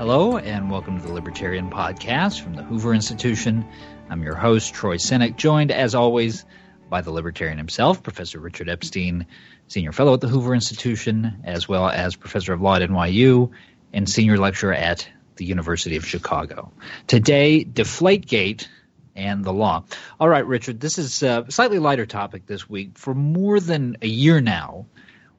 Hello, and welcome to the Libertarian Podcast from the Hoover Institution. I'm your host, Troy Senik, joined as always by the Libertarian himself, Professor Richard Epstein, Senior Fellow at the Hoover Institution, as well as Professor of Law at NYU and Senior Lecturer at the University of Chicago. Today, Deflategate and the law. All right, Richard, this is a slightly lighter topic this week. For more than a year now,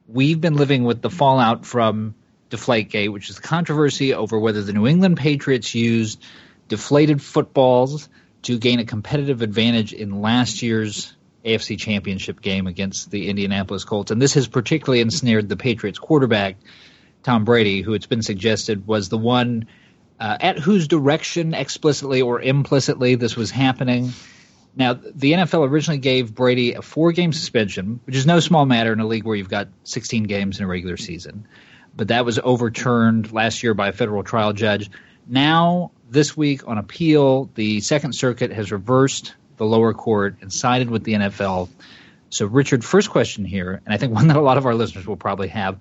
we've been living with the fallout from Deflategate, which is the controversy over whether the New England Patriots used deflated footballs to gain a competitive advantage in last year's AFC Championship game against the Indianapolis Colts. And this has particularly ensnared the Patriots quarterback, Tom Brady, who it's been suggested was the one uh, at whose direction, explicitly or implicitly, this was happening. Now, the NFL originally gave Brady a four game suspension, which is no small matter in a league where you've got 16 games in a regular season. But that was overturned last year by a federal trial judge. Now, this week on appeal, the Second Circuit has reversed the lower court and sided with the NFL. So, Richard, first question here, and I think one that a lot of our listeners will probably have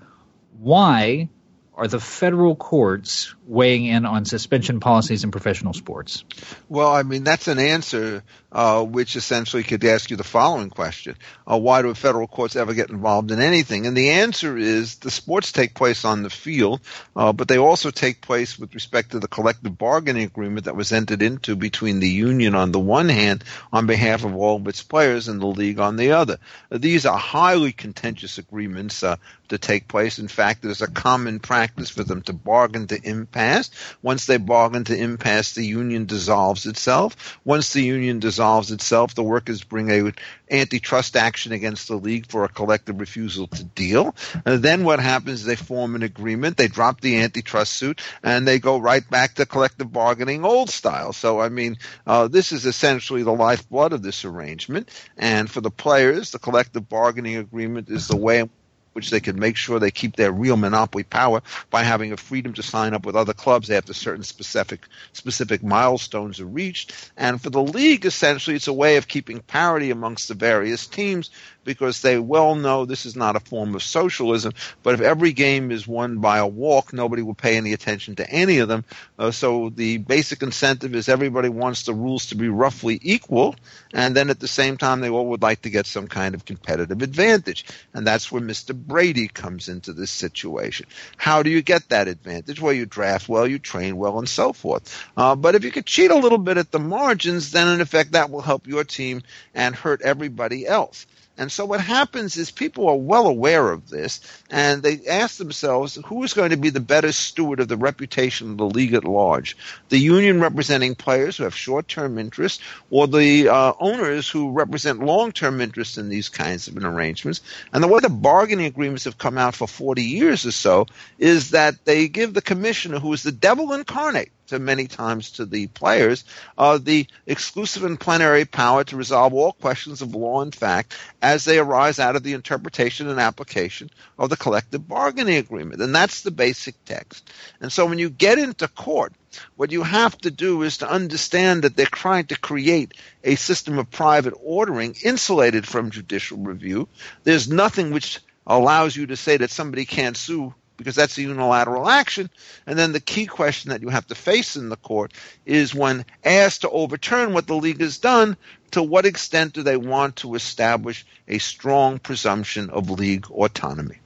why are the federal courts weighing in on suspension policies in professional sports? Well, I mean, that's an answer uh, which essentially could ask you the following question uh, Why do federal courts ever get involved in anything? And the answer is the sports take place on the field, uh, but they also take place with respect to the collective bargaining agreement that was entered into between the union on the one hand, on behalf of all of its players, and the league on the other. These are highly contentious agreements uh, to take place. In fact, is a common practice for them to bargain to impasse. Once they bargain to impasse, the union dissolves itself. Once the union dissolves, itself. The workers bring a antitrust action against the league for a collective refusal to deal. And then what happens is they form an agreement, they drop the antitrust suit, and they go right back to collective bargaining old style. So, I mean, uh, this is essentially the lifeblood of this arrangement. And for the players, the collective bargaining agreement is the way which they can make sure they keep their real monopoly power by having a freedom to sign up with other clubs after certain specific specific milestones are reached. And for the league, essentially, it's a way of keeping parity amongst the various teams because they well know this is not a form of socialism. But if every game is won by a walk, nobody will pay any attention to any of them. Uh, so the basic incentive is everybody wants the rules to be roughly equal, and then at the same time, they all would like to get some kind of competitive advantage. And that's where Mr. Brady comes into this situation. How do you get that advantage? Well, you draft well, you train well, and so forth. Uh, but if you could cheat a little bit at the margins, then in effect that will help your team and hurt everybody else. And so what happens is people are well aware of this and they ask themselves who is going to be the better steward of the reputation of the league at large? The union representing players who have short term interests, or the uh, owners who represent long term interests in these kinds of arrangements. And the way the bargaining agreements have come out for 40 years or so is that they give the commissioner, who is the devil incarnate, to many times to the players uh, the exclusive and plenary power to resolve all questions of law and fact as they arise out of the interpretation and application of the collective bargaining agreement. And that's the basic text. And so when you get into court, what you have to do is to understand that they're trying to create a system of private ordering insulated from judicial review. There's nothing which allows you to say that somebody can't sue because that's a unilateral action. And then the key question that you have to face in the court is when asked to overturn what the league has done, to what extent do they want to establish a strong presumption of league autonomy?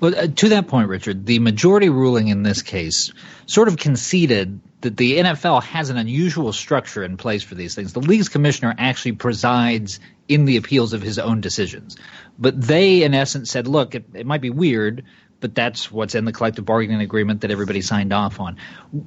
Well, uh, to that point, Richard, the majority ruling in this case sort of conceded that the NFL has an unusual structure in place for these things. The league's commissioner actually presides in the appeals of his own decisions. But they, in essence, said, look, it, it might be weird, but that's what's in the collective bargaining agreement that everybody signed off on.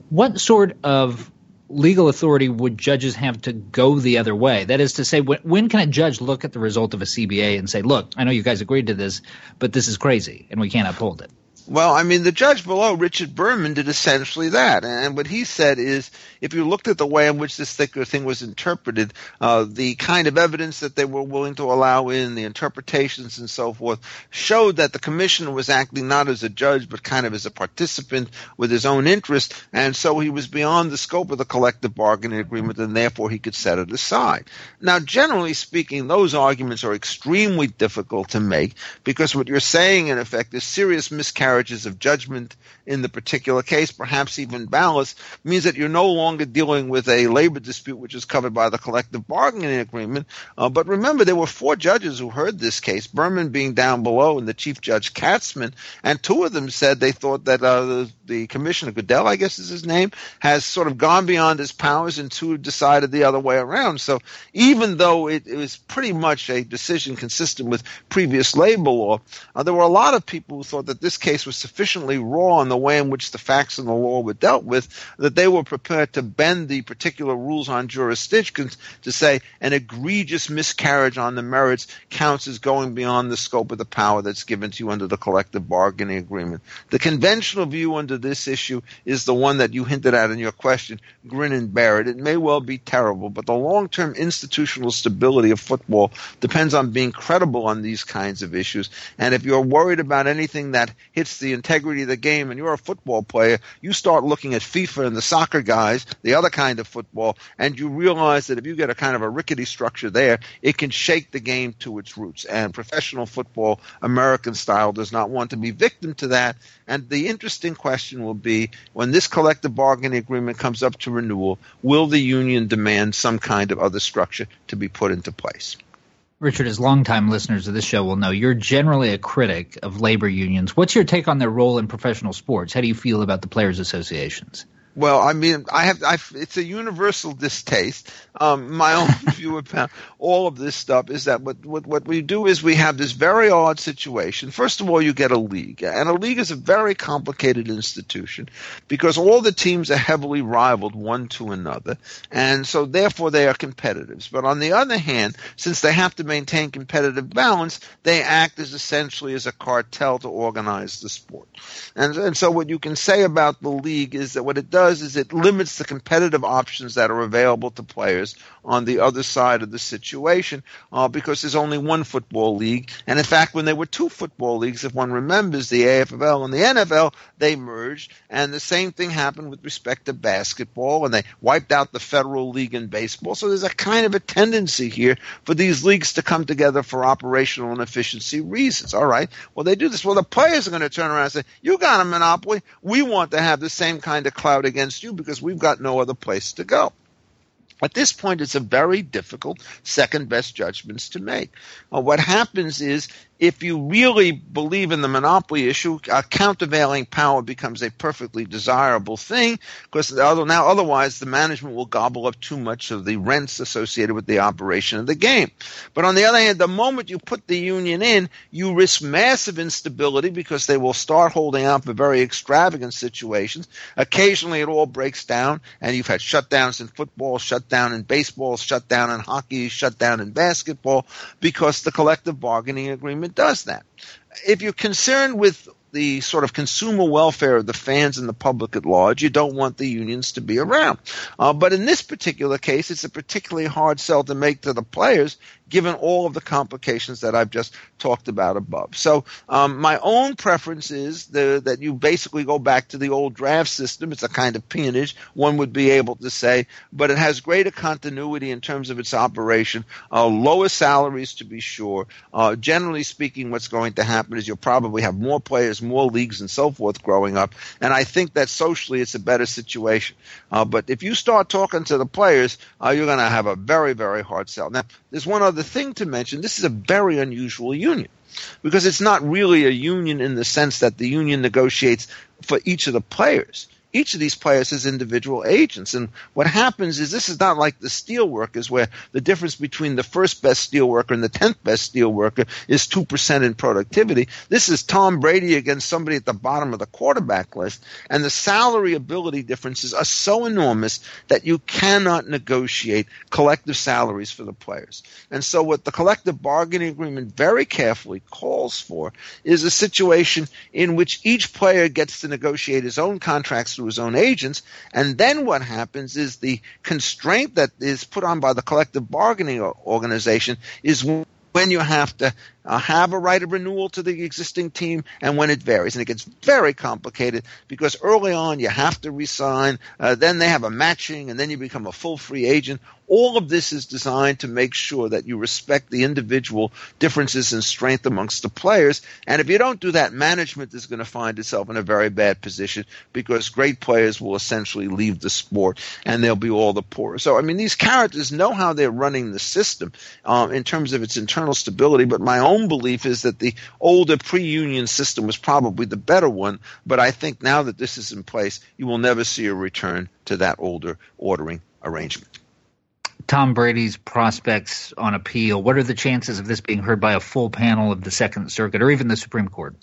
What sort of legal authority would judges have to go the other way? That is to say, when, when, can a judge look at the result of a CBA and say, look, I know you guys agreed to this, but this is crazy and we can't uphold it? Well, I mean, the judge below, Richard Berman, did essentially that. And what he said is if you looked at the way in which this thicker thing was interpreted, uh, the kind of evidence that they were willing to allow in, the interpretations and so forth, showed that the commissioner was acting not as a judge, but kind of as a participant with his own interest. And so he was beyond the scope of the collective bargaining agreement, and therefore he could set it aside. Now, generally speaking, those arguments are extremely difficult to make because what you're saying, in effect, is serious miscarriage miscarriages of judgment in the particular case, perhaps even ballast, means that you're no longer dealing with a labor dispute which is covered by the collective bargaining agreement. Uh, but remember, there were four judges who heard this case, Berman being down below and the Chief Judge Katzmann, and two of them said they thought that uh, the, the Commissioner Goodell, I guess is his name, has sort of gone beyond his powers, and two decided the other way around. So even though it, it was pretty much a decision consistent with previous labor law, uh, there were a lot of people who thought that this case was sufficiently raw in the way in which the facts and the law were dealt with that they were prepared to bend the particular rules on jurisdiction to say an egregious miscarriage on the merits counts as going beyond the scope of the power that's given to you under the collective bargaining agreement. The conventional view under this issue is the one that you hinted at in your question grin and bear it. It may well be terrible, but the long term institutional stability of football depends on being credible on these kinds of issues. And if you're worried about anything that hits the integrity of the game and you're a football player, you start looking at FIFA and the soccer guys, the other kind of football, and you realize that if you get a kind of a rickety structure there, it can shake the game to its roots. And professional football, American style, does not want to be victim to that. And the interesting question will be when this collective bargaining agreement comes up to renewal, will the union demand some kind of other structure to be put into place? Richard, as longtime listeners of this show will know, you're generally a critic of labor unions. What's your take on their role in professional sports? How do you feel about the players' associations? Well, I mean, I have, I've, it's a universal distaste. Um, my own view about all of this stuff is that what, what, what we do is we have this very odd situation. First of all, you get a league, and a league is a very complicated institution because all the teams are heavily rivaled one to another, and so therefore they are competitors. But on the other hand, since they have to maintain competitive balance, they act as essentially as a cartel to organize the sport. And, and so what you can say about the league is that what it does does is it limits the competitive options that are available to players on the other side of the situation uh, because there's only one football league. And in fact, when there were two football leagues, if one remembers the AFL and the NFL, they merged. And the same thing happened with respect to basketball and they wiped out the Federal League in baseball. So there's a kind of a tendency here for these leagues to come together for operational and efficiency reasons. All right. Well, they do this. Well, the players are going to turn around and say, you got a monopoly. We want to have the same kind of clout against you because we've got no other place to go. At this point, it's a very difficult second best judgments to make. Uh, what happens is if you really believe in the monopoly issue, countervailing power becomes a perfectly desirable thing because now otherwise the management will gobble up too much of the rents associated with the operation of the game. But on the other hand, the moment you put the union in, you risk massive instability because they will start holding out for very extravagant situations. Occasionally it all breaks down and you've had shutdowns in football, shutdown in baseball, shut down in hockey, shut down in basketball because the collective bargaining agreement does that. If you're concerned with the sort of consumer welfare of the fans and the public at large, you don't want the unions to be around. Uh, but in this particular case, it's a particularly hard sell to make to the players given all of the complications that I've just talked about above. So um, my own preference is the, that you basically go back to the old draft system. It's a kind of peonage, one would be able to say, but it has greater continuity in terms of its operation, uh, lower salaries to be sure. Uh, generally speaking, what's going to happen is you'll probably have more players, more leagues, and so forth growing up. And I think that socially it's a better situation. Uh, but if you start talking to the players, uh, you're going to have a very, very hard sell. Now, there's one other thing to mention. This is a very unusual union because it's not really a union in the sense that the union negotiates for each of the players each of these players has individual agents. And what happens is this is not like the steel workers where the difference between the first best steel worker and the tenth best steel worker is 2% in productivity. This is Tom Brady against somebody at the bottom of the quarterback list. And the salary ability differences are so enormous that you cannot negotiate collective salaries for the players. And so what the collective bargaining agreement very carefully calls for is a situation in which each player gets to negotiate his own contracts through his own agents. And then what happens is the constraint that is put on by the collective bargaining organization is when you have to uh, have a right of renewal to the existing team and when it varies. And it gets very complicated because early on you have to resign, uh, then they have a matching, and then you become a full free agent. All of this is designed to make sure that you respect the individual differences in strength amongst the players. And if you don't do that, management is going to find itself in a very bad position because great players will essentially leave the sport and they'll be all the poorer. So, I mean, these characters know how they're running the system um, in terms of its internal stability. But my own belief is that the older pre union system was probably the better one. But I think now that this is in place, you will never see a return to that older ordering arrangement. Tom Brady's prospects on appeal? What are the chances of this being heard by a full panel of the Second Circuit or even the Supreme Court?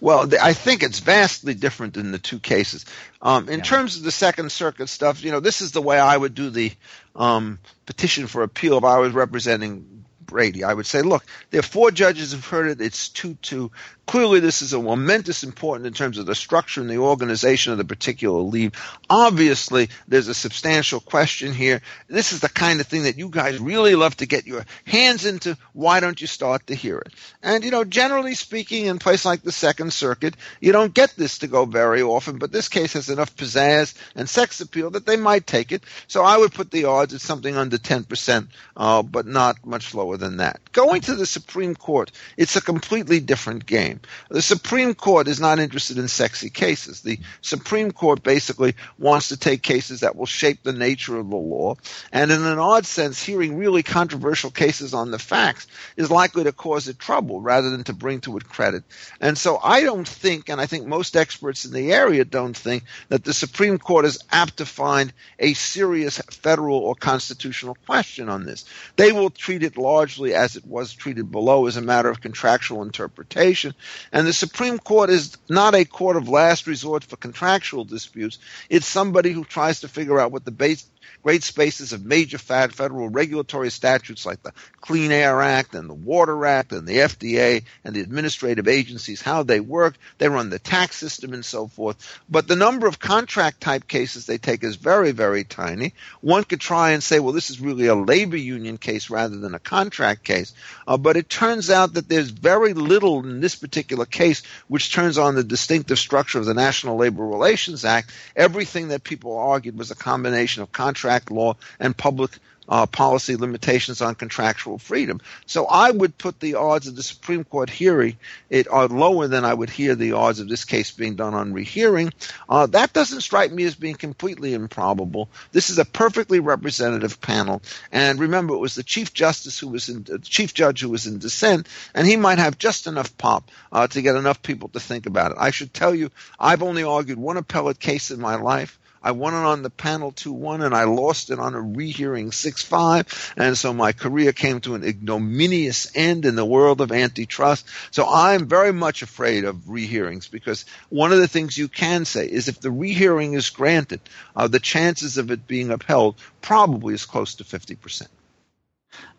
Well, I think it's vastly different in the two cases. Um, in yeah. terms of the Second Circuit stuff, you know, this is the way I would do the um, petition for appeal if I was representing Brady. I would say, look, there are four judges who've heard it. It's 2 2. Clearly, this is a momentous important in terms of the structure and the organization of the particular league. Obviously, there's a substantial question here. This is the kind of thing that you guys really love to get your hands into. Why don't you start to hear it? And, you know, generally speaking, in a place like the Second Circuit, you don't get this to go very often, but this case has enough pizzazz and sex appeal that they might take it. So I would put the odds at something under 10%, uh, but not much lower than that. Going to the Supreme Court, it's a completely different game. The Supreme Court is not interested in sexy cases. The Supreme Court basically wants to take cases that will shape the nature of the law. And in an odd sense, hearing really controversial cases on the facts is likely to cause it trouble rather than to bring to it credit. And so I don't think, and I think most experts in the area don't think, that the Supreme Court is apt to find a serious federal or constitutional question on this. They will treat it largely as it was treated below as a matter of contractual interpretation. And the Supreme Court is not a court of last resort for contractual disputes. It's somebody who tries to figure out what the base great spaces of major federal regulatory statutes like the Clean Air Act and the Water Act and the FDA and the administrative agencies, how they work. They run the tax system and so forth. But the number of contract type cases they take is very, very tiny. One could try and say, well, this is really a labor union case rather than a contract case. Uh, but it turns out that there's very little in this particular case which turns on the distinctive structure of the National Labor Relations Act. Everything that people argued was a combination of contract contract law and public uh, policy limitations on contractual freedom. So I would put the odds of the Supreme Court hearing it are lower than I would hear the odds of this case being done on rehearing. Uh, that doesn't strike me as being completely improbable. This is a perfectly representative panel, and remember, it was the Chief Justice who was in, the Chief Judge who was in dissent, and he might have just enough pop uh, to get enough people to think about it. I should tell you, I've only argued one appellate case in my life. I won it on the panel 2 1 and I lost it on a rehearing 6 5. And so my career came to an ignominious end in the world of antitrust. So I'm very much afraid of rehearings because one of the things you can say is if the rehearing is granted, uh, the chances of it being upheld probably is close to 50%.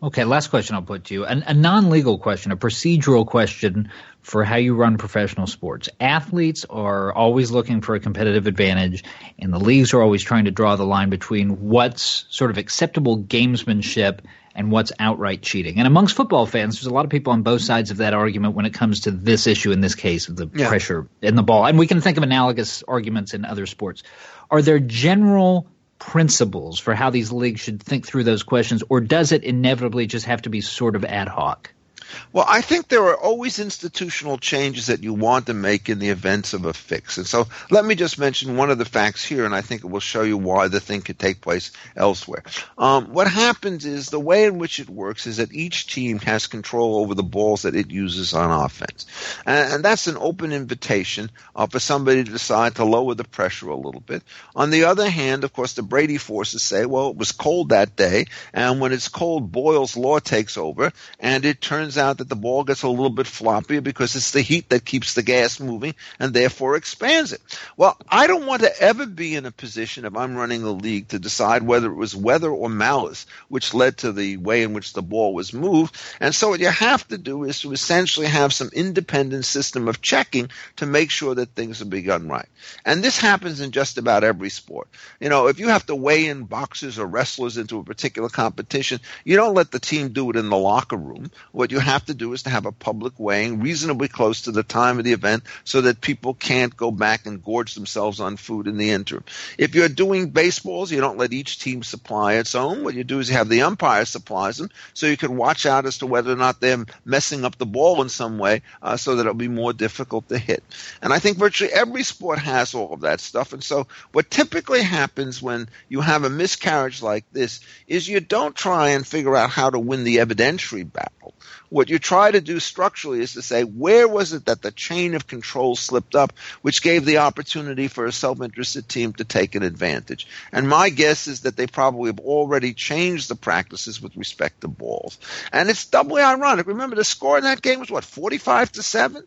Okay, last question I'll put to you. a non legal question, a procedural question for how you run professional sports. Athletes are always looking for a competitive advantage, and the leagues are always trying to draw the line between what's sort of acceptable gamesmanship and what's outright cheating. And amongst football fans, there's a lot of people on both sides of that argument when it comes to this issue in this case of the yeah. pressure in the ball. And we can think of analogous arguments in other sports. Are there general principles for how these leagues should think through those questions, or does it inevitably just have to be sort of ad hoc? Well, I think there are always institutional changes that you want to make in the events of a fix. And so let me just mention one of the facts here, and I think it will show you why the thing could take place elsewhere. Um, what happens is the way in which it works is that each team has control over the balls that it uses on offense. And, and that's an open invitation uh, for somebody to decide to lower the pressure a little bit. On the other hand, of course, the Brady forces say, well, it was cold that day, and when it's cold, Boyle's law takes over, and it turns out out that the ball gets a little bit floppier because it's the heat that keeps the gas moving and therefore expands it. Well, I don't want to ever be in a position if I'm running the league to decide whether it was weather or malice which led to the way in which the ball was moved. And so what you have to do is to essentially have some independent system of checking to make sure that things are done right. And this happens in just about every sport. You know, if you have to weigh in boxers or wrestlers into a particular competition, you don't let the team do it in the locker room. What you have have to do is to have a public weighing reasonably close to the time of the event so that people can't go back and gorge themselves on food in the interim. If you're doing baseballs, you don't let each team supply its own. What you do is you have the umpire supplies them so you can watch out as to whether or not they're messing up the ball in some way uh, so that it'll be more difficult to hit. And I think virtually every sport has all of that stuff. And so what typically happens when you have a miscarriage like this is you don't try and figure out how to win the evidentiary battle. What you try to do structurally is to say, where was it that the chain of control slipped up, which gave the opportunity for a self-interested team to take an advantage? And my guess is that they probably have already changed the practices with respect to balls. And it's doubly ironic. Remember, the score in that game was what, 45 to 7?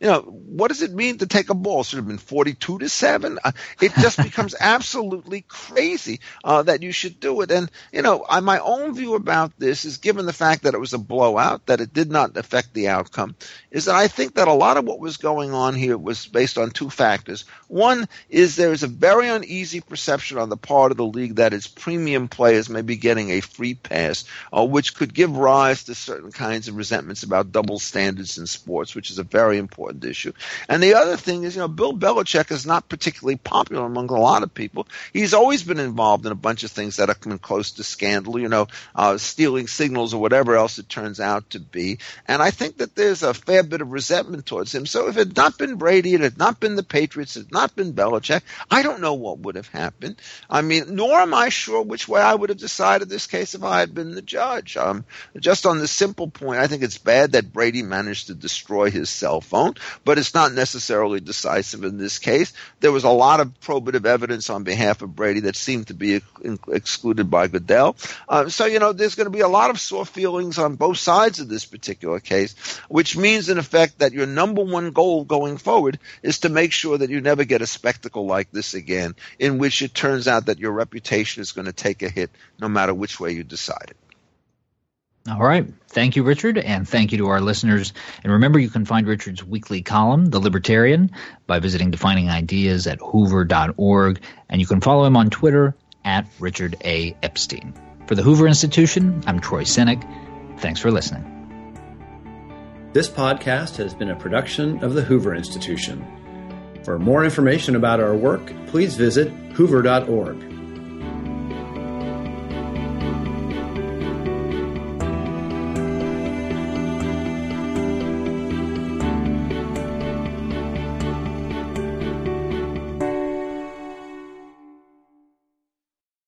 You know, what does it mean to take a ball? Should have been 42 to 7. Uh, it just becomes absolutely crazy uh, that you should do it. And, you know, I, my own view about this is given the fact that it was a blowout, that it did not affect the outcome, is that I think that a lot of what was going on here was based on two factors. One is there is a very uneasy perception on the part of the league that its premium players may be getting a free pass, uh, which could give rise to certain kinds of resentments about double standards in sports, which is a very important important issue. And the other thing is, you know, Bill Belichick is not particularly popular among a lot of people. He's always been involved in a bunch of things that have come close to scandal, you know, uh, stealing signals or whatever else it turns out to be. And I think that there's a fair bit of resentment towards him. So if it had not been Brady, it had not been the Patriots, it had not been Belichick, I don't know what would have happened. I mean, nor am I sure which way I would have decided this case if I had been the judge. Um, just on the simple point, I think it's bad that Brady managed to destroy his cell phone but it's not necessarily decisive in this case. There was a lot of probative evidence on behalf of Brady that seemed to be excluded by Goodell. Uh, so, you know, there's going to be a lot of sore feelings on both sides of this particular case, which means, in effect, that your number one goal going forward is to make sure that you never get a spectacle like this again, in which it turns out that your reputation is going to take a hit no matter which way you decide it. All right. Thank you, Richard, and thank you to our listeners. And remember, you can find Richard's weekly column, The Libertarian, by visiting Defining Ideas at hoover.org, and you can follow him on Twitter at Richard A. Epstein. For the Hoover Institution, I'm Troy Senik. Thanks for listening. This podcast has been a production of the Hoover Institution. For more information about our work, please visit hoover.org.